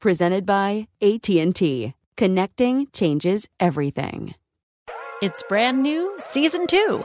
Presented by AT&T. Connecting changes everything. It's brand new season two.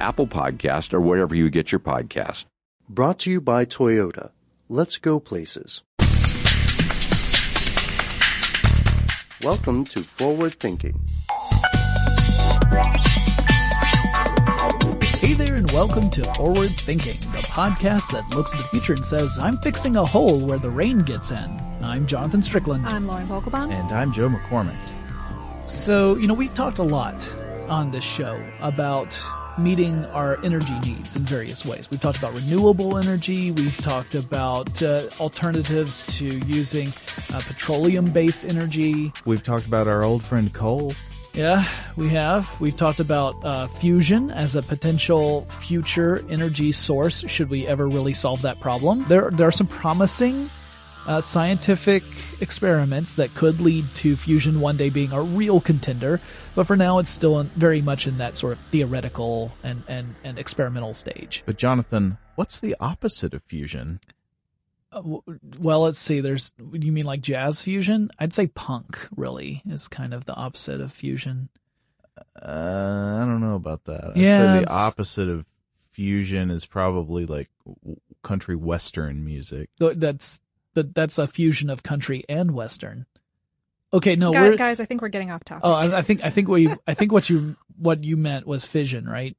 Apple Podcast, or wherever you get your podcast. Brought to you by Toyota. Let's go places. Welcome to Forward Thinking. Hey there, and welcome to Forward Thinking, the podcast that looks at the future and says, I'm fixing a hole where the rain gets in. I'm Jonathan Strickland. I'm Lauren Vogelbaum. And I'm Joe McCormick. So, you know, we've talked a lot on this show about meeting our energy needs in various ways. We've talked about renewable energy. We've talked about uh, alternatives to using uh, petroleum-based energy. We've talked about our old friend coal. Yeah, we have. We've talked about uh, fusion as a potential future energy source should we ever really solve that problem. There, there are some promising uh, scientific experiments that could lead to fusion one day being a real contender, but for now it's still in, very much in that sort of theoretical and, and, and experimental stage. But Jonathan, what's the opposite of fusion? Uh, well, let's see. There's, you mean like jazz fusion? I'd say punk really is kind of the opposite of fusion. Uh, I don't know about that. I'd yeah, say the opposite of fusion is probably like country western music. That's but that's a fusion of country and western. Okay, no, guys, guys, I think we're getting off topic. Oh, I, I think I think what you I think what you what you meant was fission, right?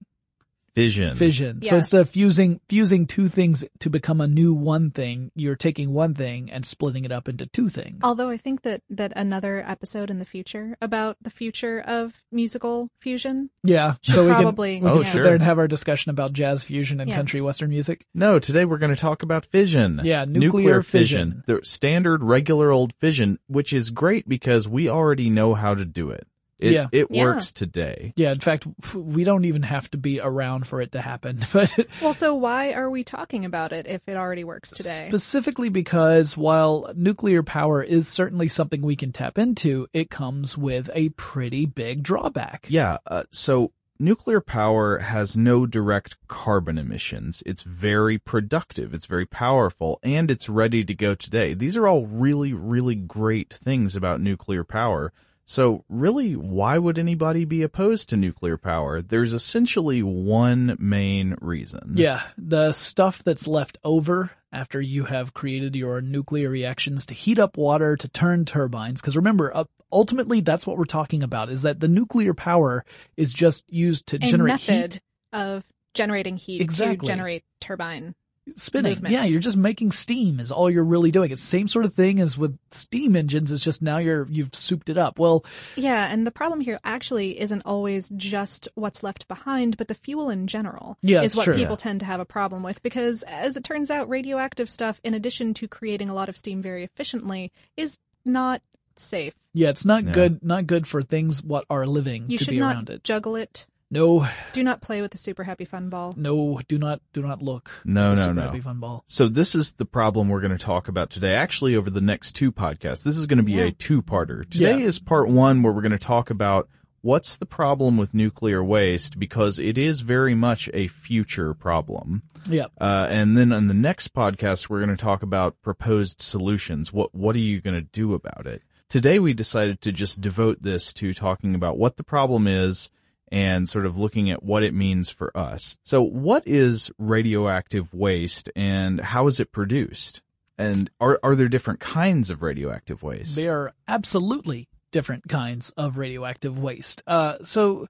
Fission. Fission. Yes. So instead of fusing fusing two things to become a new one thing, you're taking one thing and splitting it up into two things. Although I think that that another episode in the future about the future of musical fusion. Yeah, so we probably can, we Oh, can yeah. sit there and have our discussion about jazz fusion and Yes. country western music. No, today we're going to talk about fission. Yeah, nuclear fission. The standard regular old fission, which is great because we already know how to do it. It, Yeah. it Yeah. works today. Yeah, in fact, we don't even have to be around for it to happen. But Well, so why are we talking about it if it already works today? Specifically because while nuclear power is certainly something we can tap into, it comes with a pretty big drawback. Yeah. Uh, so nuclear power has no direct carbon emissions. It's very productive. It's very powerful and it's ready to go today. These are all really, really great things about nuclear power. So really, why would anybody be opposed to nuclear power? There's essentially one main reason. Yeah, the stuff that's left over after you have created your nuclear reactions to heat up water to turn turbines. Because remember, uh, ultimately, that's what we're talking about: is that the nuclear power is just used to A generate method heat. of generating heat Exactly. to generate turbine spinning. movement. Yeah, you're just making steam is all you're really doing. It's the same sort of thing as with steam engines. It's just now you're you've souped it up. Well, Yeah, and the problem here actually isn't always just what's left behind, but the fuel in general Yeah, is what true. people Yeah. tend to have a problem with because as it turns out radioactive stuff in addition to creating a lot of steam very efficiently is not safe. yeah, it's not Yeah. good. Not good for things what are living You to should be not around it. juggle it. No, Do not play with the super happy fun ball. no, do not do not look. No, at the no, Super no. Happy Fun Ball. So this is the problem we're going to talk about today. Actually, over the next two podcasts, this is going to be a two-parter. Today Yeah. is part one where we're going to talk about what's the problem with nuclear waste because it is very much a future problem. Yeah. Uh, and then on the next podcast, we're going to talk about proposed solutions. What what are you going to do about it? Today, we decided to just devote this to talking about what the problem is and sort of looking at what it means for us. So, what is radioactive waste, and how is it produced? And are are there different kinds of radioactive waste? They are absolutely different kinds of radioactive waste. Uh, so, you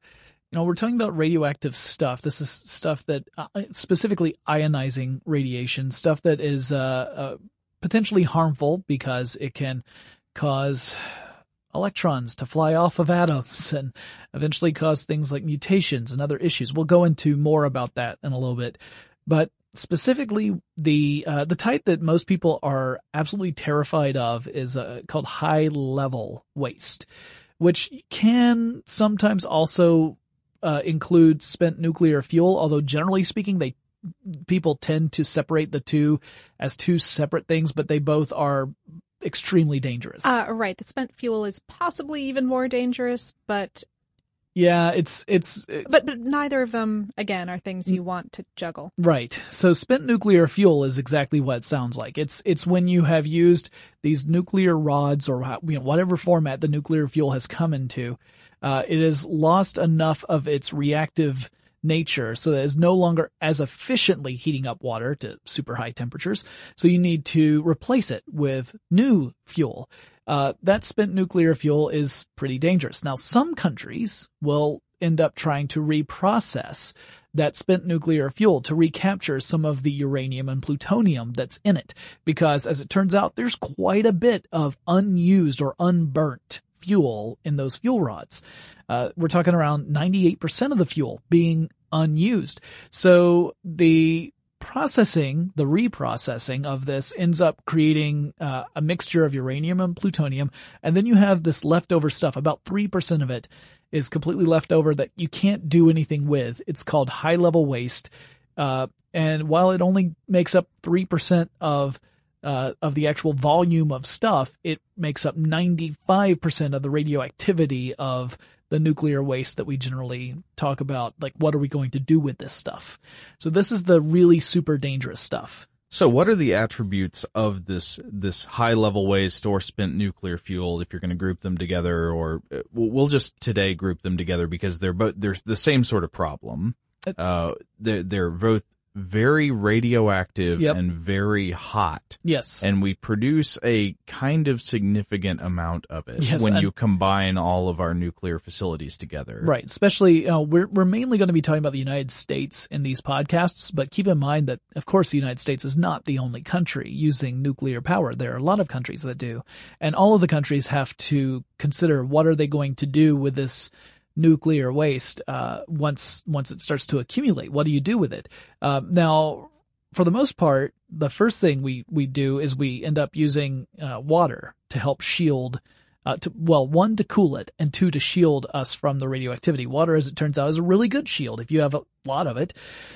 know, we're talking about radioactive stuff. This is stuff that, uh, specifically ionizing radiation, stuff that is uh, uh, potentially harmful because it can cause electrons to fly off of atoms and eventually cause things like mutations and other issues. We'll go into more about that in a little bit. But specifically the uh, the type that most people are absolutely terrified of is uh, called high level waste, which can sometimes also uh, include spent nuclear fuel. Although generally speaking, they people tend to separate the two as two separate things, but they both are extremely dangerous. Uh, right, the spent fuel is possibly even more dangerous, but yeah, it's it's but but neither of them again are things you want to juggle. Right. So spent nuclear fuel is exactly what it sounds like. It's it's when you have used these nuclear rods or you know, whatever format the nuclear fuel has come into, uh, it has lost enough of its reactive nature so that it's no longer as efficiently heating up water to super high temperatures. So you need to replace it with new fuel. Uh, that spent nuclear fuel is pretty dangerous. Now, some countries will end up trying to reprocess that spent nuclear fuel to recapture some of the uranium and plutonium that's in it. Because as it turns out, there's quite a bit of unused or unburnt fuel in those fuel rods. Uh, we're talking around 98% of the fuel being unused. So the processing, the reprocessing of this ends up creating uh, a mixture of uranium and plutonium. And then you have this leftover stuff. About 3% of it is completely left over that you can't do anything with. It's called high level waste. Uh, and while it only makes up 3% of uh, of the actual volume of stuff, it makes up 95% of the radioactivity of the nuclear waste that we generally talk about. Like, what are we going to do with this stuff? So this is the really super dangerous stuff. So what are the attributes of this this high level waste or spent nuclear fuel if you're going to group them together or uh, we'll we'll just today group them together because they're both there's the same sort of problem. Uh they're they're both very radioactive Yep. and very hot. Yes. And we produce a kind of significant amount of it Yes, when and- you combine all of our nuclear facilities together. Right. Especially, uh, we're, we're mainly going to be talking about the United States in these podcasts, but keep in mind that, of course, the United States is not the only country using nuclear power. There are a lot of countries that do. And all of the countries have to consider what are they going to do with this nuclear waste, uh, once, once it starts to accumulate. What do you do with it? Uh, now, for the most part, the first thing we, we do is we end up using, uh, water to help shield uh, to, well, one to cool it and two to shield us from the radioactivity. Water, as it turns out, is a really good shield if you have a lot of it.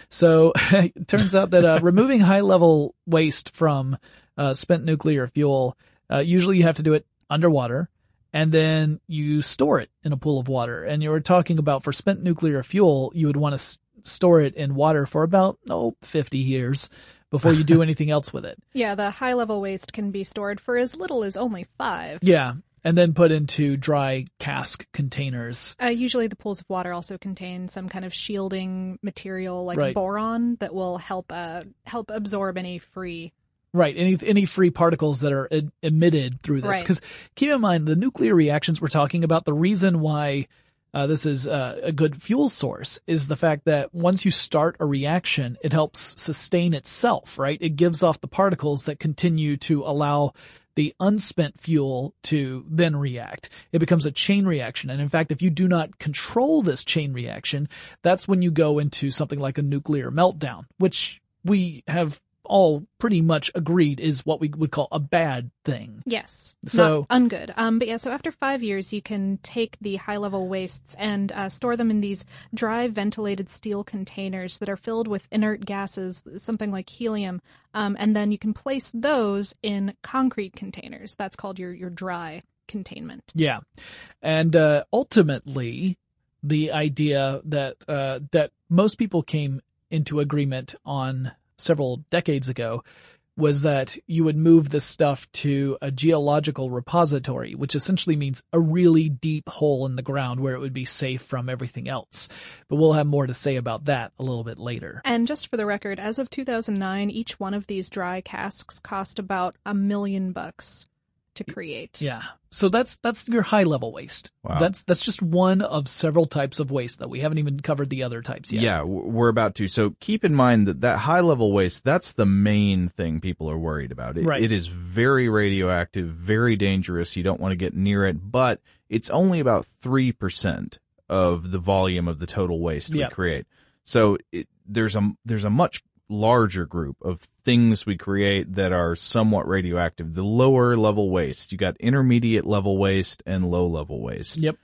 So it turns out that uh, removing high level waste from uh, spent nuclear fuel, uh, usually you have to do it underwater and then you store it in a pool of water. And you were talking about for spent nuclear fuel, you would want to s- store it in water for about, oh, 50 years before you do anything else with it. Yeah, the high level waste can be stored for as little as only five. Yeah. and then put into dry cask containers. Uh, usually, the pools of water also contain some kind of shielding material, like Right. boron, that will help uh, help absorb any free. Right, any any free particles that are e- emitted through this. Right. Because keep in mind, the nuclear reactions we're talking about, the reason why uh, this is uh, a good fuel source is the fact that once you start a reaction, it helps sustain itself. Right, it gives off the particles that continue to allow the unspent fuel to then react. It becomes a chain reaction. And in fact, if you do not control this chain reaction, that's when you go into something like a nuclear meltdown, which we have all pretty much agreed is what we would call a bad thing. Yes, So- ungood. Um, but yeah, so after five years, you can take the high level wastes and uh, store them in these dry ventilated steel containers that are filled with inert gases, something like helium, um, and then you can place those in concrete containers. That's called your your dry containment. Yeah. And uh, ultimately, the idea that uh, that most people came into agreement on several decades ago was that you would move this stuff to a geological repository, which essentially means a really deep hole in the ground where it would be safe from everything else. But we'll have more to say about that a little bit later. And just for the record, as of 2009, each one of these dry casks cost about a million bucks to create. Yeah. So that's that's your high level waste. Wow. That's that's just one of several types of waste that we haven't even covered the other types yet. Yeah, we're about to. So keep in mind that that high level waste, that's the main thing people are worried about. It, Right. it is very radioactive, very dangerous. You don't want to get near it, but it's only about 3% of the volume of the total waste Yeah. we create. So it, there's a, there's a much larger group of things we create that are somewhat radioactive. The lower level waste, you got intermediate level waste and low level waste. Yep.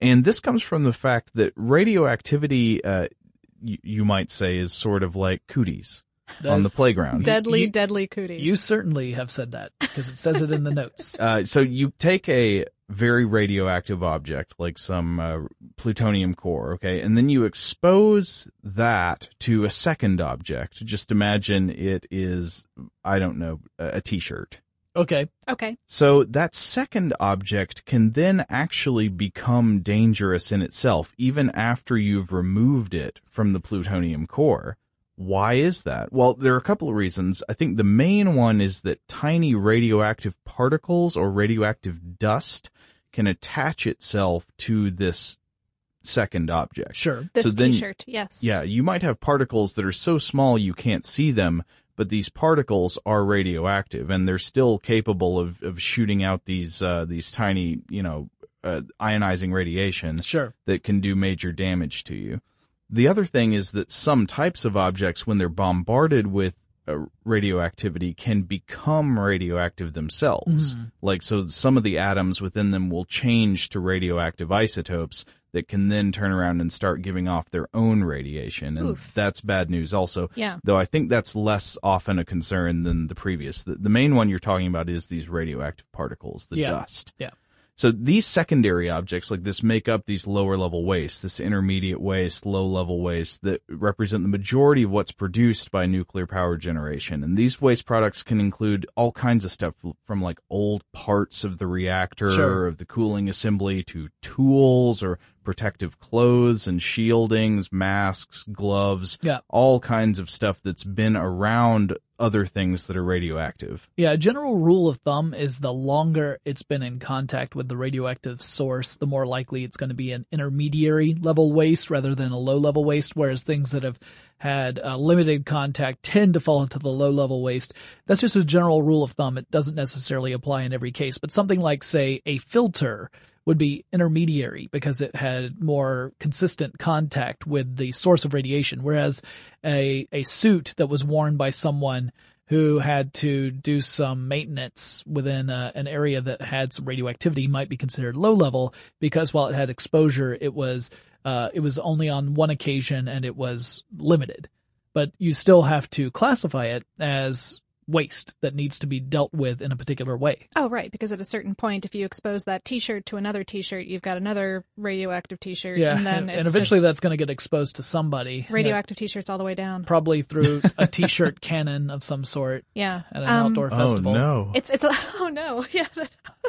And this comes from the fact that radioactivity, uh, you, you might say, is sort of like cooties on the playground. Deadly, You- deadly cooties. You certainly have said that because it says it in the notes. Uh, so you take a very radioactive object like some uh, plutonium core, okay, and then you expose that to a second object. Just imagine it is, I don't know, a t shirt. Okay. Okay. So that second object can then actually become dangerous in itself, even after you've removed it from the plutonium core. Why is that? Well, there are a couple of reasons. I think the main one is that tiny radioactive particles or radioactive dust can attach itself to this second object. Sure. This so then, t-shirt, yes. yeah, you might have particles that are so small you can't see them, but these particles are radioactive and they're still capable of, of shooting out these uh, these tiny, you know, uh, ionizing radiation Sure. that can do major damage to you. The other thing is that some types of objects, when they're bombarded with uh, radioactivity, can become radioactive themselves. Mhm. Like, so some of the atoms within them will change to radioactive isotopes that can then turn around and start giving off their own radiation. And Oof. that's bad news also. Yeah. Though I think that's less often a concern than the previous. The, the main one you're talking about is these radioactive particles, the Yeah. dust. Yeah. So these secondary objects like this make up these lower level waste, this intermediate waste, low level waste that represent the majority of what's produced by nuclear power generation. And these waste products can include all kinds of stuff from like old parts of the reactor Sure. or of the cooling assembly to tools or protective clothes and shieldings, masks, gloves, Yeah. all kinds of stuff that's been around other things that are radioactive. Yeah, a general rule of thumb is the longer it's been in contact with the radioactive source, the more likely it's going to be an intermediary level waste rather than a low level waste, whereas things that have had uh, limited contact tend to fall into the low level waste. That's just a general rule of thumb. It doesn't necessarily apply in every case, but something like, say, a filter would be intermediary because it had more consistent contact with the source of radiation, whereas a, a suit that was worn by someone who had to do some maintenance within uh an area that had some radioactivity might be considered low level because while it had exposure, it was uh, it was only on one occasion and it was limited. But you still have to classify it as waste that needs to be dealt with in a particular way. Oh, right. Because at a certain point, if you expose that T-shirt to another T-shirt, you've got another radioactive T-shirt, Yeah, and then and, it's and eventually that's going to get exposed to somebody. radioactive T-shirts all the way down. Probably through a t-shirt cannon of some sort Yeah. at an Um, outdoor Oh, festival. no. It's it's a, oh no yeah.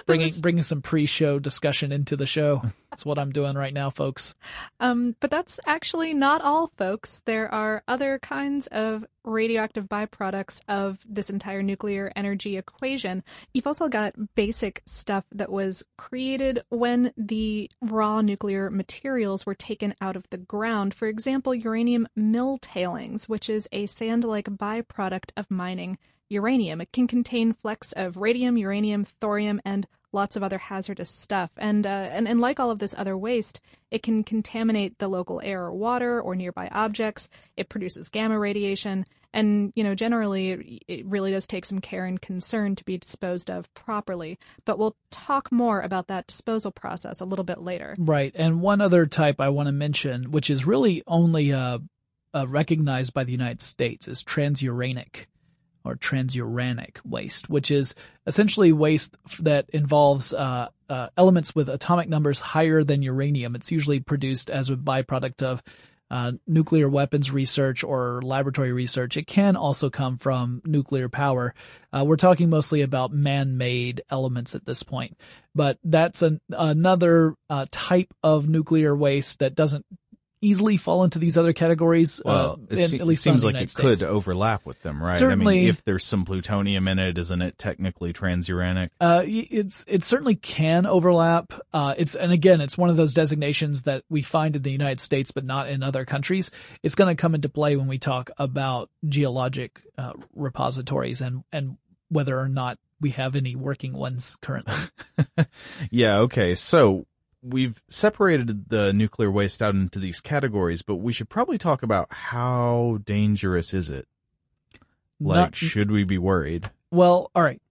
bringing bringing some pre-show discussion into the show. That's what I'm doing right now, folks. Um, but that's actually not all, folks. There are other kinds of radioactive byproducts of this entire nuclear energy equation. You've also got basic stuff that was created when the raw nuclear materials were taken out of the ground. For example, uranium mill tailings, which is a sand like byproduct of mining uranium. It can contain flecks of radium, uranium, thorium, and lots of other hazardous stuff. And, uh, and and like all of this other waste, it can contaminate the local air or water or nearby objects. It produces gamma radiation, and you know generally it really does take some care and concern to be disposed of properly. But we'll talk more about that disposal process a little bit later. Right. And one other type I want to mention, which is really only uh, uh, recognized by the United States, is transuranic or transuranic waste, which is essentially waste that involves uh, uh, elements with atomic numbers higher than uranium. It's usually produced as a byproduct of uh, nuclear weapons research or laboratory research. It can also come from nuclear power. Uh, we're talking mostly about man-made elements at this point, but that's an, another uh, type of nuclear waste that doesn't easily fall into these other categories. Well, uh, it, se- seems like it could overlap with them, right? I Certainly- mean, if there's some plutonium in it, isn't it technically transuranic? Uh, it's it certainly can overlap. Uh, it's and again, it's one of those designations that we find in the United States, but not in other countries. It's going to come into play when we talk about geologic uh, repositories and and whether or not we have any working ones currently. Yeah, okay. So we've separated the nuclear waste out into these categories, but we should probably talk about how dangerous is it? Like, Not- should we be worried? well, all right.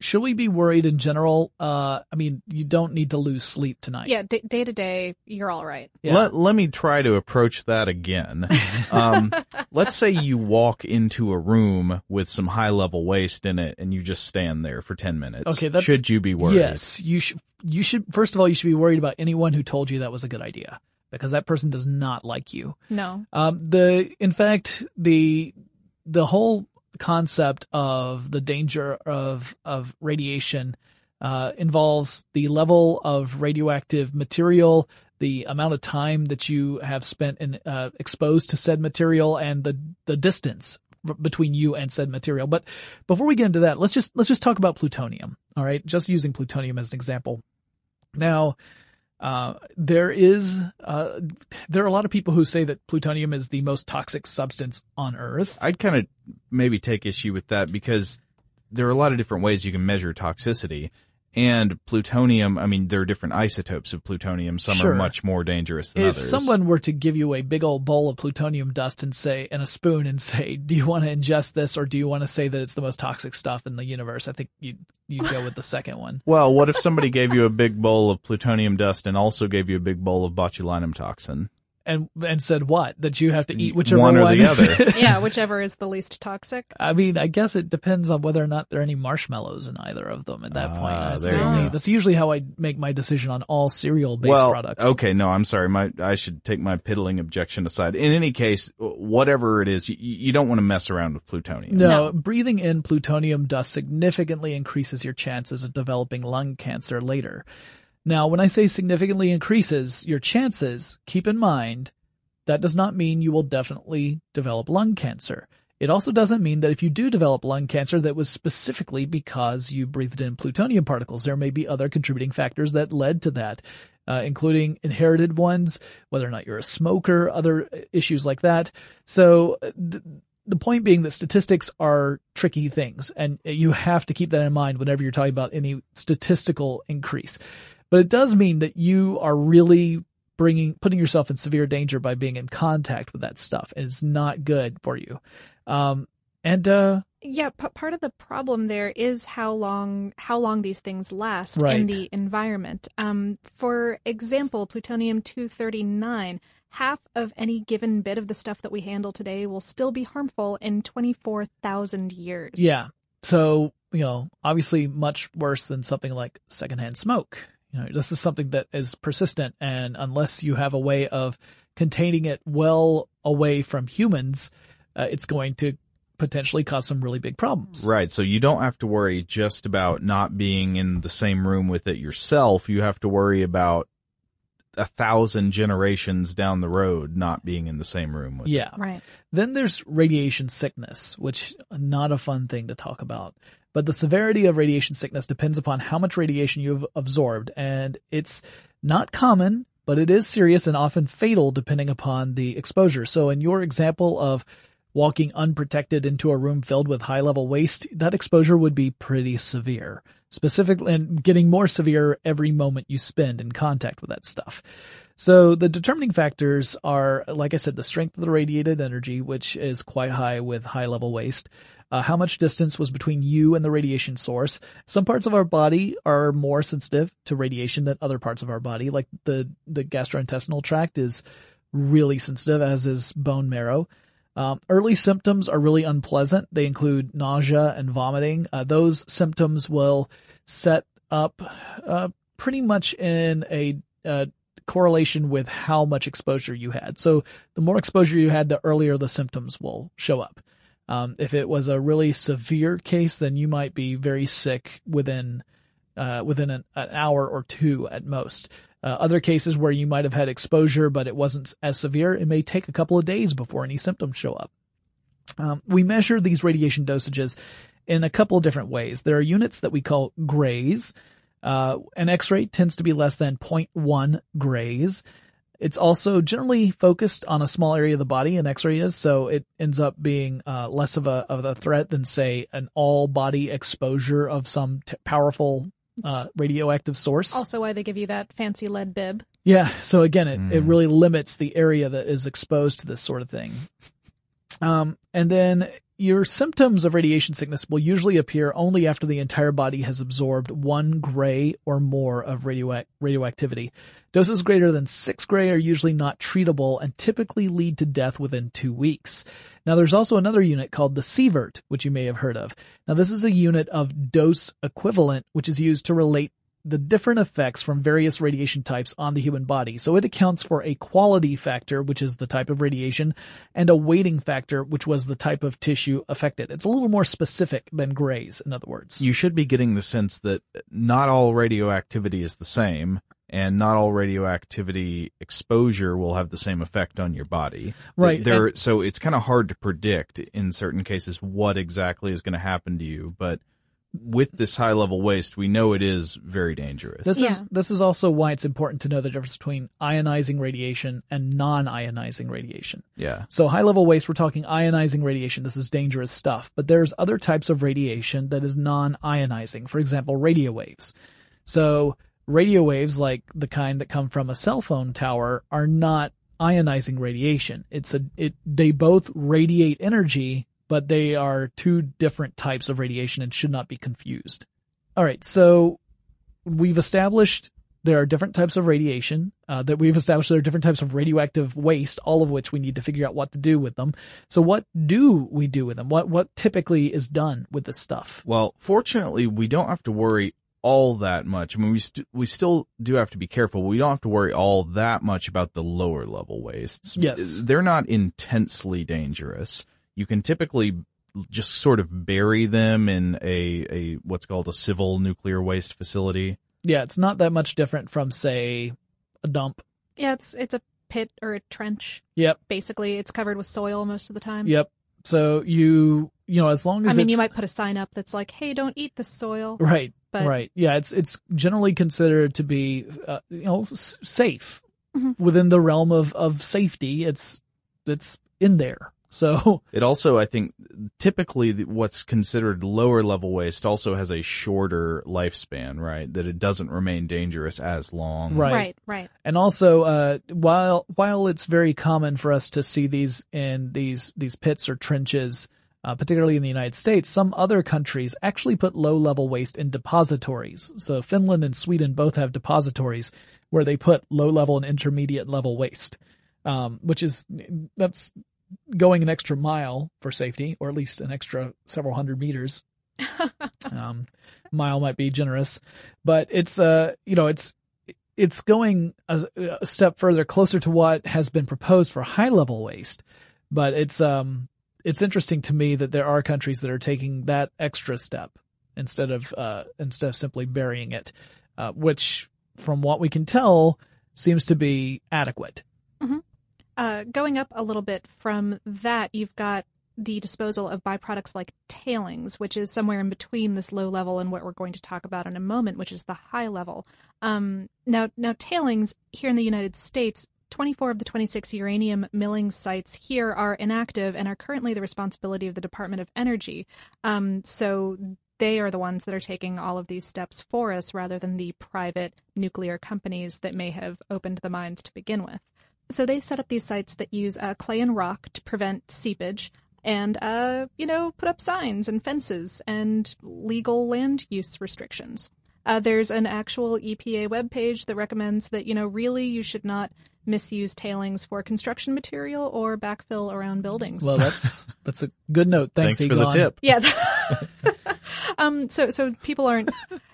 Should we be worried in general? Uh, I mean, you don't need to lose sleep tonight. Yeah, d- day to day, you're all right. Let, let me try to approach that again. Um, let's say you walk into a room with some high level waste in it and you just stand there for 10 minutes. Okay, that's should you be worried? Yes, you should. You should. First of all, you should be worried about anyone who told you that was a good idea because that person does not like you. No. Um, the in fact the the whole concept of the danger of of radiation uh, involves the level of radioactive material, the amount of time that you have spent in uh, exposed to said material, and the the distance between you and said material. But before we get into that, let's just let's just talk about plutonium. All right, just using plutonium as an example. Now, uh, there is, uh, there are a lot of people who say that plutonium is the most toxic substance on Earth. I'd kind of maybe take issue with that because there are a lot of different ways you can measure toxicity. And plutonium, I mean, there are different isotopes of plutonium. Some Sure. are much more dangerous than If others. If someone were to give you a big old bowl of plutonium dust and say, and a spoon and say, do you want to ingest this or do you want to say that it's the most toxic stuff in the universe? I think you'd, you'd go with the second one. well, what if somebody gave you a big bowl of plutonium dust and also gave you a big bowl of botulinum toxin? And, and said what? That you have to eat whichever One or the is- other. yeah, whichever is the least toxic. I mean, I guess it depends on whether or not there are any marshmallows in either of them at that point. Ah, I there you certainly- go. That's usually how I make my decision on all cereal based well, products. okay, no, I'm sorry. My I should take my piddling objection aside. In any case, whatever it is, you, you don't want to mess around with plutonium. No, breathing in plutonium dust significantly increases your chances of developing lung cancer later. Now, when I say significantly increases your chances, keep in mind that does not mean you will definitely develop lung cancer. It also doesn't mean that if you do develop lung cancer, that was specifically because you breathed in plutonium particles. There may be other contributing factors that led to that, uh, including inherited ones, whether or not you're a smoker, other issues like that. So uh, th- the point being that statistics are tricky things and you have to keep that in mind whenever you're talking about any statistical increase. But it does mean that you are really bringing, putting yourself in severe danger by being in contact with that stuff. And it's not good for you. Um, and, uh, Yeah, p- part of the problem there is how long how long these things last in the environment. Um, for example, plutonium two thirty nine. Half of any given bit of the stuff that we handle today will still be harmful in twenty four thousand years. Yeah. So, you know, obviously much worse than something like secondhand smoke. You know, this is something that is persistent and unless you have a way of containing it well away from humans, uh, it's going to potentially cause some really big problems. Right. So you don't have to worry just about not being in the same room with it yourself. You have to worry about a thousand generations down the road not being in the same room with it. Yeah. Right. Then there's radiation sickness, which not a fun thing to talk about. But the severity of radiation sickness depends upon how much radiation you've absorbed, and it's not common, but it is serious and often fatal depending upon the exposure. So in your example of walking unprotected into a room filled with high level waste, that exposure would be pretty severe. Specifically, and getting more severe every moment you spend in contact with that stuff. So the determining factors are, like I said, the strength of the radiated energy, which is quite high with high level waste. Uh, how much distance was between you and the radiation source. Some parts of our body are more sensitive to radiation than other parts of our body, like the, the gastrointestinal tract is really sensitive, as is bone marrow. Um, early symptoms are really unpleasant. They include nausea and vomiting. Uh, those symptoms will set up uh, pretty much in a uh, correlation with how much exposure you had. So the more exposure you had, the earlier the symptoms will show up. Um, if it was a really severe case, then you might be very sick within uh, within an, an, hour or two at most. Uh, other cases where you might have had exposure, but it wasn't as severe, it may take a couple of days before any symptoms show up. Um, we measure these radiation dosages in a couple of different ways. There are units that we call grays. Uh, an X-ray tends to be less than 0.1 grays. It's also generally focused on a small area of the body, an X-ray is, so it ends up being uh, less of a of a threat than say an all body exposure of some t- powerful uh, radioactive source. Also, why they give you that fancy lead bib. Yeah. So again, it, mm. it really limits the area that is exposed to this sort of thing. Um, and then your symptoms of radiation sickness will usually appear only after the entire body has absorbed one gray or more of radioac- radioactivity. Doses greater than six gray are usually not treatable and typically lead to death within two weeks. Now there's also another unit called the sievert, which you may have heard of. Now this is a unit of dose equivalent, which is used to relate the different effects from various radiation types on the human body. So it accounts for a quality factor, which is the type of radiation, and a weighting factor, which was the type of tissue affected. It's a little more specific than Gray's, in other words. You should be getting the sense that not all radioactivity is the same. And not all radioactivity exposure will have the same effect on your body. Right. There, and, so it's kind of hard to predict in certain cases what exactly is going to happen to you, but with this high level waste, we know it is very dangerous. This yeah. is this is also why it's important to know the difference between ionizing radiation and non-ionizing radiation. Yeah. So high level waste, we're talking ionizing radiation. This is dangerous stuff. But there's other types of radiation that is non-ionizing. For example, radio waves. So radio waves, like the kind that come from a cell phone tower, are not ionizing radiation. It's a it they both radiate energy but they are two different types of radiation and should not be confused. All right, so we've established there are different types of radiation uh, that we've established there are different types of radioactive waste all of which we need to figure out what to do with them so what do we do with them what what typically is done with this stuff well fortunately we don't have to worry all that much i mean we st- we still do have to be careful we don't have to worry all that much about the lower level wastes yes they're not intensely dangerous you can typically just sort of bury them in a, a what's called a civil nuclear waste facility. Yeah, it's not that much different from say a dump. Yeah, it's it's a pit or a trench. Yep. Basically, it's covered with soil most of the time. Yep. So you you know as long as I mean it's... you might put a sign up that's like, "Hey, don't eat the soil." Right. But... Right. Yeah, it's it's generally considered to be uh, you know s- safe mm-hmm. within the realm of of safety. It's it's in there. So it also, I think, typically what's considered lower level waste also has a shorter lifespan, right? That it doesn't remain dangerous as long. Right. Right. Right. And also, uh, while while it's very common for us to see these in these these pits or trenches, uh, particularly in the United States, some other countries actually put low level waste in depositories. So Finland and Sweden both have depositories where they put low level and intermediate level waste. Um, which is that's going an extra mile for safety, or at least an extra several hundred meters. um, mile might be generous, but it's uh, you know, it's it's going a, a, step further, closer to what has been proposed for high level waste. But it's um, it's interesting to me that there are countries that are taking that extra step instead of uh, instead of simply burying it, uh, which, from what we can tell, seems to be adequate. Mm-hmm. Uh, going up a little bit from that, you've got the disposal of byproducts like tailings, which is somewhere in between this low level and what we're going to talk about in a moment, which is the high level. Um, now, now tailings here in the United States 24 of the 26 uranium milling sites here are inactive and are currently the responsibility of the Department of Energy. Um, so they are the ones that are taking all of these steps for us rather than the private nuclear companies that may have opened the mines to begin with. So they set up these sites that use uh, clay and rock to prevent seepage and, uh, you know, put up signs and fences and legal land use restrictions. Uh, there's an actual EPA webpage that recommends that, you know, really you should not misuse tailings for construction material or backfill around buildings. Well, that's that's a good note. Thanks, Thanks for the tip. Yeah. um. So so people aren't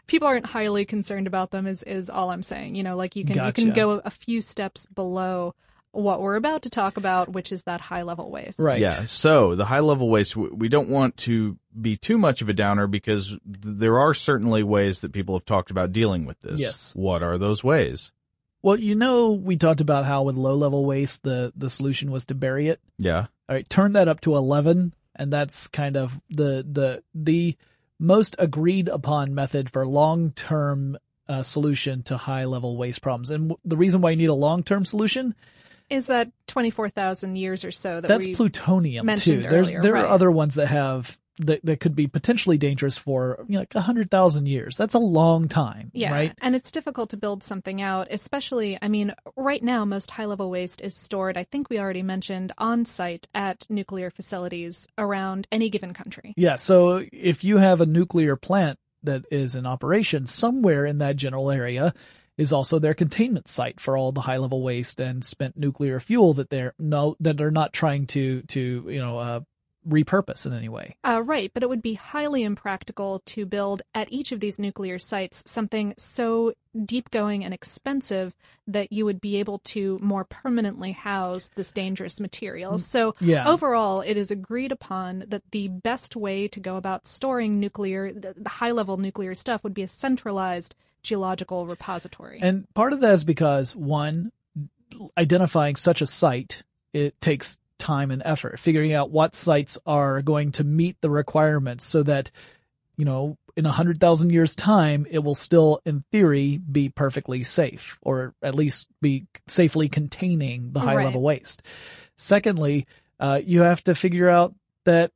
people aren't highly concerned about them. Is is all I'm saying. You know, like you can Gotcha. you can go a few steps below what we're about to talk about, which is that high level waste. Right. Yeah. So the high level waste, we don't want to be too much of a downer because th- there are certainly ways that people have talked about dealing with this. Yes. What are those ways? Well, you know, we talked about how with low level waste, the, the solution was to bury it. Yeah. All right, turn that up to 11, and that's kind of the, the, the most agreed upon method for long term uh, solution to high level waste problems. And w- the reason why you need a long term solution, Is that twenty four thousand years or so that that's we plutonium too. mentioned There's, there right. are other ones that have, that, that could be potentially dangerous for, you know, like a hundred thousand years. That's a long time, Yeah, right? and it's difficult to build something out, especially, I mean, right now, most high level waste is stored, I think we already mentioned, on site at nuclear facilities around any given country. Yeah, so if you have a nuclear plant that is in operation somewhere in that general area is also their containment site for all the high level waste and spent nuclear fuel that they're no that they're not trying to to you know uh, repurpose in any way. Uh, right, but it would be highly impractical to build at each of these nuclear sites something so deep going and expensive that you would be able to more permanently house this dangerous material. So, yeah. overall, it is agreed upon that the best way to go about storing nuclear, the, the high level nuclear stuff, would be a centralized geological repository. And part of that is because one, identifying such a site, it takes time and effort. Figuring out what sites are going to meet the requirements so that, you know, in a hundred thousand years time, it will still, in theory, be perfectly safe or at least be safely containing the high Right. level waste. Secondly, uh, you have to figure out that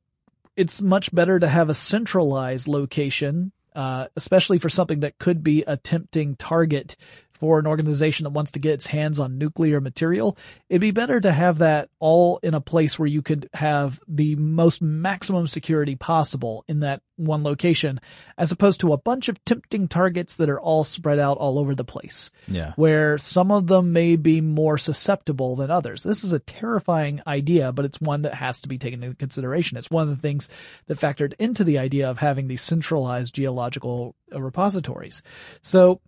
it's much better to have a centralized location, uh, especially for something that could be a tempting target for an organization that wants to get its hands on nuclear material. It'd be better to have that all in a place where you could have the most maximum security possible in that one location, as opposed to a bunch of tempting targets that are all spread out all over the place Yeah. where some of them may be more susceptible than others. This is a terrifying idea, but it's one that has to be taken into consideration. It's one of the things that factored into the idea of having these centralized geological repositories. So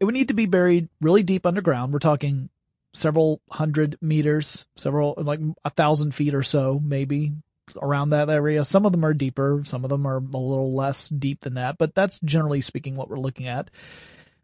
it would need to be buried really deep underground. We're talking several hundred meters, several, like a thousand feet or so, maybe around that area. Some of them are deeper. Some of them are a little less deep than that, but that's generally speaking what we're looking at.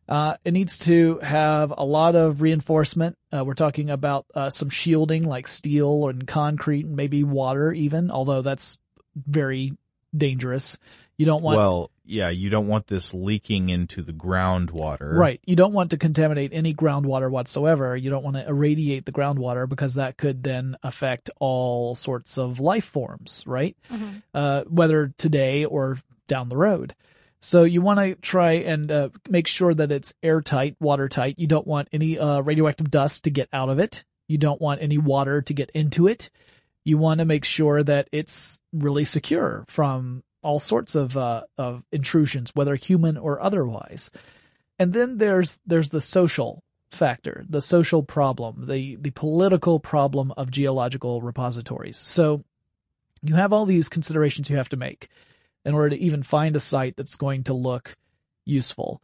Uh, it needs to have a lot of reinforcement. Uh, we're talking about uh, some shielding like steel and concrete and maybe water even, although that's very dangerous. You don't want well, yeah, you don't want this leaking into the groundwater. Right. You don't want to contaminate any groundwater whatsoever. You don't want to irradiate the groundwater because that could then affect all sorts of life forms, right? Mhm. Uh, whether today or down the road. So you want to try and uh, make sure that it's airtight, watertight. You don't want any uh, radioactive dust to get out of it. You don't want any water to get into it. You want to make sure that it's really secure from all sorts of uh, of intrusions, whether human or otherwise. And then there's there's the social factor, the social problem, the the political problem of geological repositories. So you have all these considerations you have to make in order to even find a site that's going to look useful.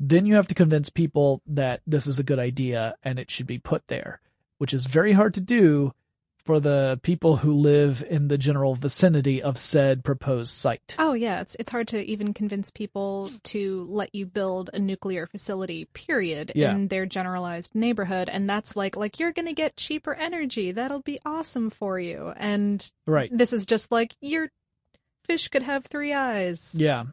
Then you have to convince people that this is a good idea and it should be put there, which is very hard to do for the people who live in the general vicinity of said proposed site. Oh yeah, it's it's hard to even convince people to let you build a nuclear facility period Yeah. in their generalized neighborhood and that's like like you're going to get cheaper energy. That'll be awesome for you. And Right. this is just like your fish could have three eyes. Yeah.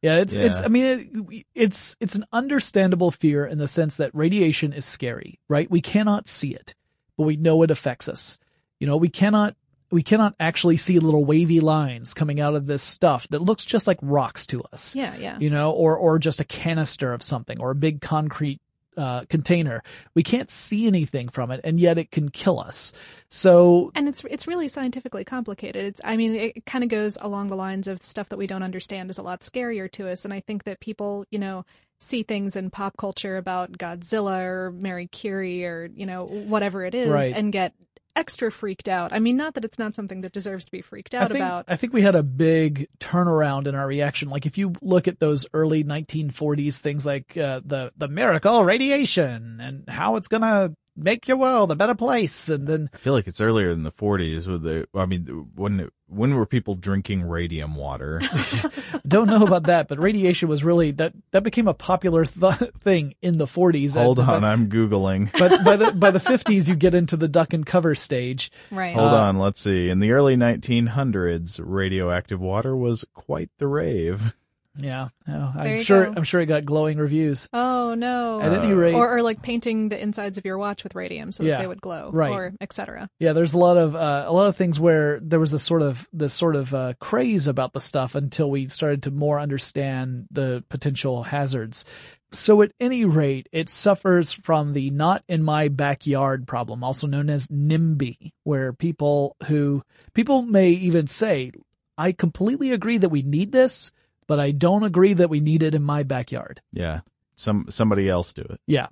Yeah, it's it's I mean it, it's it's an understandable fear in the sense that radiation is scary, right? We cannot see it, but we know it affects us. You know, we cannot we cannot actually see little wavy lines coming out of this stuff that looks just like rocks to us. Yeah, yeah. You know, or or just a canister of something or a big concrete uh, container. We can't see anything from it, and yet it can kill us. So And it's it's really scientifically complicated. It's I mean it kind of goes along the lines of stuff that we don't understand is a lot scarier to us and I think that people, you know, see things in pop culture about Godzilla or Mary Curie or, you know, whatever it is Right. and get extra freaked out. I mean not that it's not something that deserves to be freaked I out think, about. I think we had a big turnaround in our reaction. Like if you look at those early 1940s things like uh, the the miracle radiation and how it's gonna make your world a better place, and then I feel like it's earlier than the 40s. With the, I mean, when when were people drinking radium water? don't know about that, but radiation was really that that became a popular th- thing in the 40s. Hold And- on, I'm googling. But by the by the 50s, you get into the duck and cover stage. Right. Hold Uh, on, let's see. In the early 1900s, radioactive water was quite the rave. Yeah, yeah, I'm sure. go. I'm sure it got glowing reviews. Oh no. At any rate- or or like painting the insides of your watch with radium so that Yeah, they would glow right. or etc. Yeah, there's a lot of uh, a lot of things where there was this sort of this sort of uh, craze about the stuff until we started to more understand the potential hazards. So at any rate, it suffers from the not in my backyard problem, also known as NIMBY, where people who people may even say, "I completely agree that we need this, but I don't agree that we need it in my backyard." Yeah. Some somebody else do it. Yeah.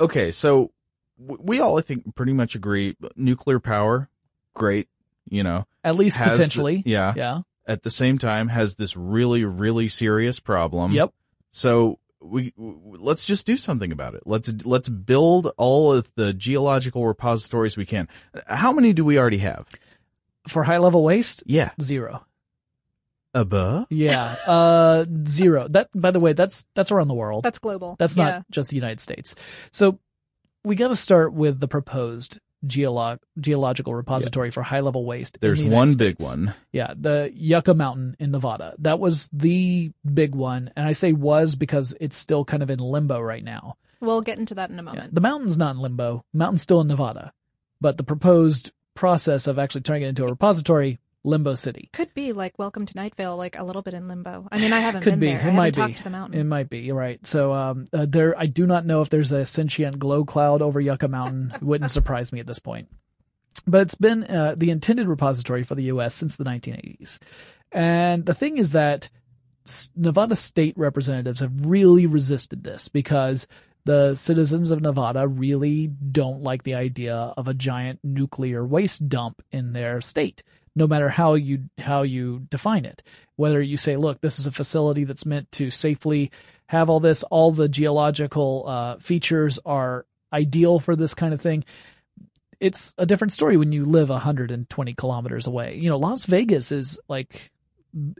Okay, so we all I think pretty much agree nuclear power great, you know. At least has the- potentially. yeah. Yeah. At the same time has this really really serious problem. Yep. So we let's just do something about it. Let's let's build all of the geological repositories we can. How many do we already have? For high level waste, Yeah. Zero. Above? Yeah, uh, zero. That, by the way, that's that's around the world. That's global. That's Yeah. not just the United States. So we got to start with the proposed geolog- geological repository for high level waste. in There's the United one big States. one. Yeah, the Yucca Mountain in Nevada. That was the big one, and I say was because it's still kind of in limbo right now. We'll get into that in a moment. The mountain's not in limbo. Mountain's still in Nevada, but the proposed process of actually turning it into a repository, Limbo City. Could be like Welcome to Night Vale, like a little bit in limbo. I mean, I haven't Could been be. there. It I might talked be. to the mountain. It might be. Right. So um, uh, there, I do not know if there's a sentient glow cloud over Yucca Mountain. It wouldn't surprise me at this point. But it's been uh, the intended repository for the U.S. since the 1980s, and the thing is that Nevada state representatives have really resisted this because the citizens of Nevada really don't like the idea of a giant nuclear waste dump in their state no matter how you how you define it whether you say look this is a facility that's meant to safely have all this all the geological uh, features are ideal for this kind of thing it's a different story when you live 120 kilometers away you know las vegas is like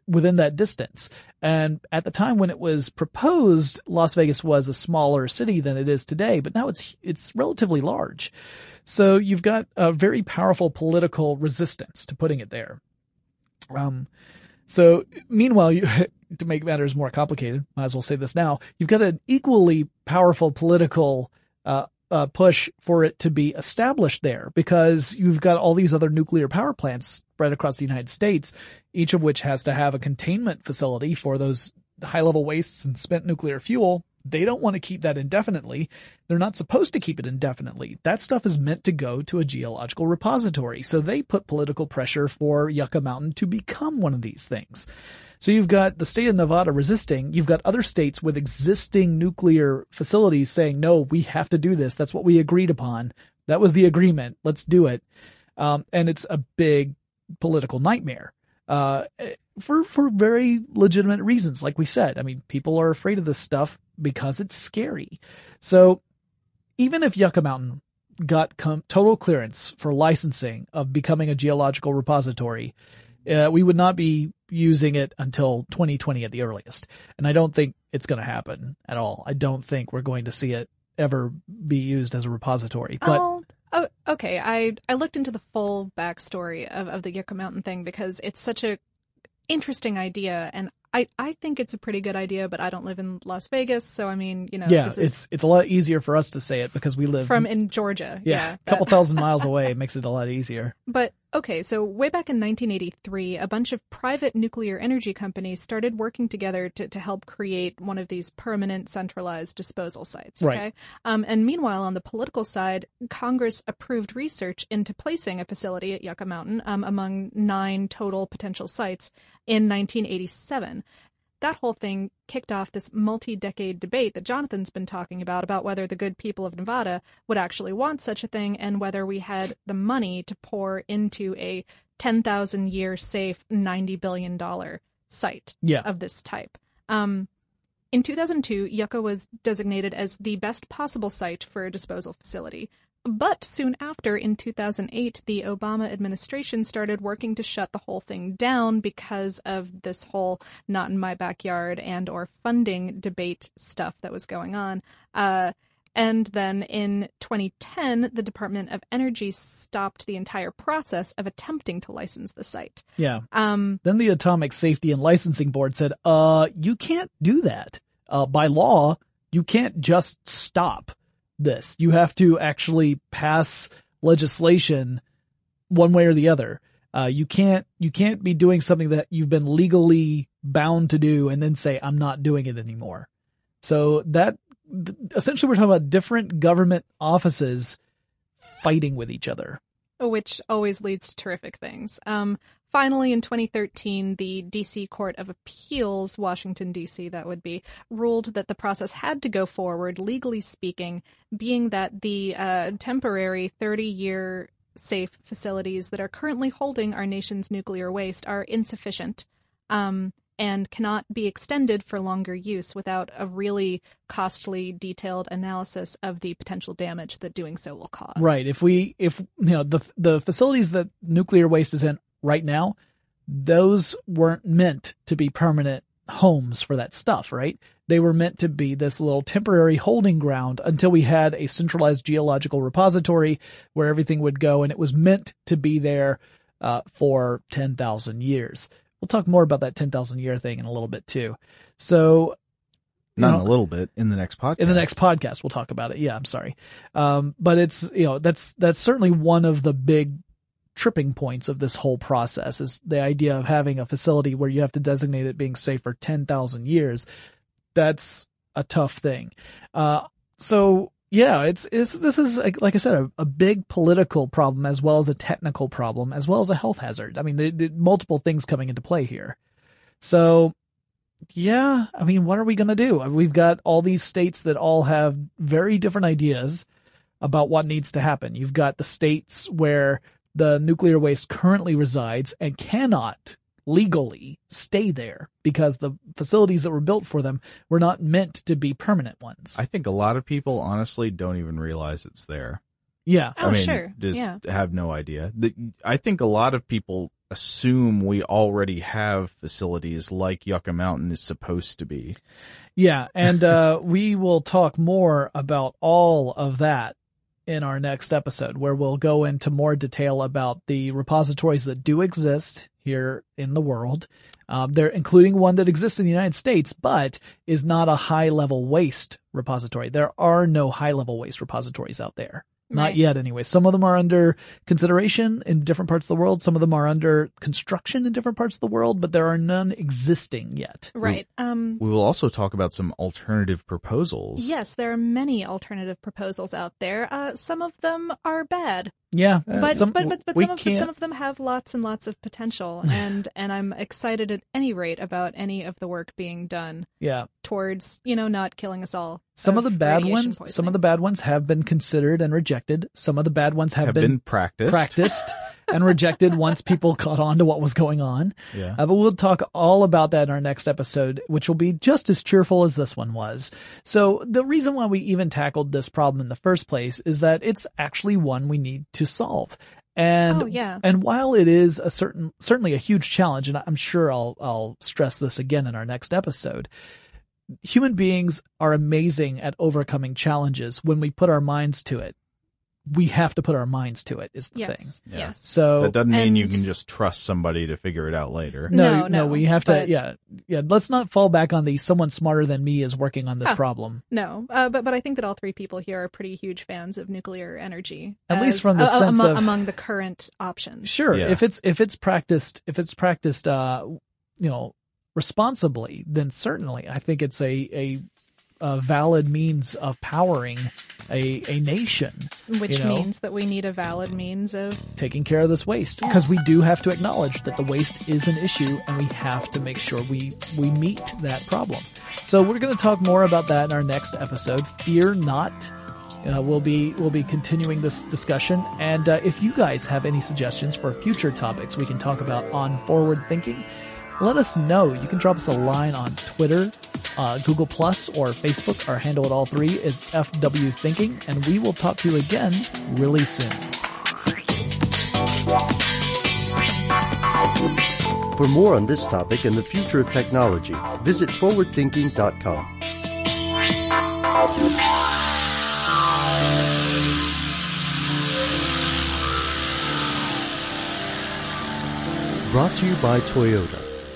within that distance. And at the time when it was proposed, Las Vegas was a smaller city than it is today, but now it's it's relatively large. So you've got a very powerful political resistance to putting it there. Um, so meanwhile, you, to make matters more complicated, might as well say this now. You've got an equally powerful political uh, uh, push for it to be established there because you've got all these other nuclear power plants spread across the United States, each of which has to have a containment facility for those high level wastes and spent nuclear fuel. They don't want to keep that indefinitely. They're not supposed to keep it indefinitely. That stuff is meant to go to a geological repository. So they put political pressure for Yucca Mountain to become one of these things. So you've got the state of Nevada resisting. You've got other states with existing nuclear facilities saying, no, we have to do this. That's what we agreed upon. That was the agreement. Let's do it. Um, and it's a big political nightmare. Uh, for, for very legitimate reasons. Like we said, I mean, people are afraid of this stuff because it's scary. So even if Yucca Mountain got com- total clearance for licensing of becoming a geological repository, uh, we would not be using it until 2020 at the earliest. And I don't think it's going to happen at all. I don't think we're going to see it ever be used as a repository. But Oh, oh, okay. I I looked into the full backstory of, of the Yucca Mountain thing because it's such a interesting idea, and I I think it's a pretty good idea. But I don't live in Las Vegas, so I mean, you know, yeah, this is it's it's a lot easier for us to say it because we live from in Georgia. yeah, Yeah, a couple thousand miles away. Makes it a lot easier. But okay, so way back in 1983, a bunch of private nuclear energy companies started working together to, to help create one of these permanent centralized disposal sites. Right. Okay. Um, and meanwhile, on the political side, Congress approved research into placing a facility at Yucca Mountain um, among nine total potential sites in 1987 that whole thing kicked off this multi-decade debate that Jonathan's been talking about about whether the good people of Nevada would actually want such a thing and whether we had the money to pour into a 10,000 year safe 90 billion dollar site Yeah. of this type. Um in 2002, Yucca was designated as the best possible site for a disposal facility. But soon after, in 2008, the Obama administration started working to shut the whole thing down because of this whole not in my backyard and or funding debate stuff that was going on. Uh, and then in 2010, the Department of Energy stopped the entire process of attempting to license the site. Yeah. Um, Then the Atomic Safety and Licensing Board said, uh, you can't do that. Uh, by law, you can't just stop this. You have to actually pass legislation one way or the other. Uh, you can't, you can't be doing something that you've been legally bound to do and then say, I'm not doing it anymore. So that, essentially we're talking about different government offices fighting with each other. which always leads to terrific things. Um, finally, in 2013, the DC Court of Appeals, Washington, D.C., that would be, ruled that the process had to go forward, legally speaking, being that the uh, temporary 30 year safe facilities that are currently holding our nation's nuclear waste are insufficient. Um, and cannot be extended for longer use without a really costly, detailed analysis of the potential damage that doing so will cause. Right. If we, if, you know, the, the facilities that nuclear waste is in right now, those weren't meant to be permanent homes for that stuff, right? They were meant to be this little temporary holding ground until we had a centralized geological repository where everything would go and it was meant to be there, uh, for 10,000 years. We'll talk more about that 10,000 year thing in a little bit too. So, you Not know- in a little bit in the next podcast. in the next podcast we'll talk about it. Yeah, I'm sorry. Um, but it's, you know, that's, that's certainly one of the big tripping points of this whole process is the idea of having a facility where you have to designate it being safe for 10,000 years. That's a tough thing. Uh, so yeah, it's, it's, this is, like I said, a, a big political problem as well as a technical problem as well as a health hazard. I mean, the, the multiple things coming into play here. So yeah, I mean, what are we going to do? We've got all these states that all have very different ideas about what needs to happen. You've got the states where the nuclear waste currently resides and cannot legally stay there because the facilities that were built for them were not meant to be permanent ones. I think a lot of people honestly don't even realize it's there. Yeah. Oh, I mean, sure. just Yeah. have no idea. The, I think a lot of people assume we already have facilities like Yucca Mountain is supposed to be. Yeah, and uh, we will talk more about all of that in our next episode, where we'll go into more detail about the repositories that do exist here in the world. Um, they're including one that exists in the United States, but is not a high level waste repository. There are no high level waste repositories out there. Not Right. yet, anyway. Some of them are under consideration in different parts of the world. Some of them are under construction in different parts of the world, but there are none existing yet. Right. Um, We will also talk about some alternative proposals. Yes, there are many alternative proposals out there. Uh, some of them are bad, Yeah, uh, but some- but but, but some of but some of them have lots and lots of potential, and and I'm excited at any rate about any of the work being done yeah. towards you know not killing us all. Some of the bad radiation ones, some of the bad ones have been considered and rejected. Some of the bad ones have, Have been practiced. practiced, and rejected once people caught on to what was going on. Yeah. Uh, but we'll talk all about that in our next episode, which will be just as cheerful as this one was. So the reason why we even tackled this problem in the first place is that it's actually one we need to solve. And Oh, yeah. and while it is a certain certainly a huge challenge, and I'm sure I'll I'll stress this again in our next episode, human beings are amazing at overcoming challenges when we put our minds to it. We have to put our minds to it is the Yes. thing. Yeah. Yes. So That doesn't mean you can just trust somebody to figure it out later. no, No, no, no, we have to, but- yeah, yeah. Let's not fall back on the someone smarter than me is working on this Huh. problem. No, uh, but but I think that all three people here are pretty huge fans of nuclear energy. At least from the uh, sense among, of- among the current options. Sure, Yeah. if it's if it's practiced, if it's practiced, uh, you know, responsibly, then certainly I think it's a a, a valid means of powering a a nation. Which you know? means that we need a valid means of taking care of this waste because we do have to acknowledge that the waste is an issue and we have to make sure we we meet that problem. So we're going to talk more about that in our next episode. Fear not. Uh, we'll be we'll be continuing this discussion, and uh, if you guys have any suggestions for future topics we can talk about on forward thinking, let us know. You can drop us a line on Twitter, uh, Google Plus, or Facebook. Our handle at all three is FW Thinking, and we will talk to you again really soon. For more on this topic and the future of technology, visit forwardthinking.com. Brought to you by Toyota.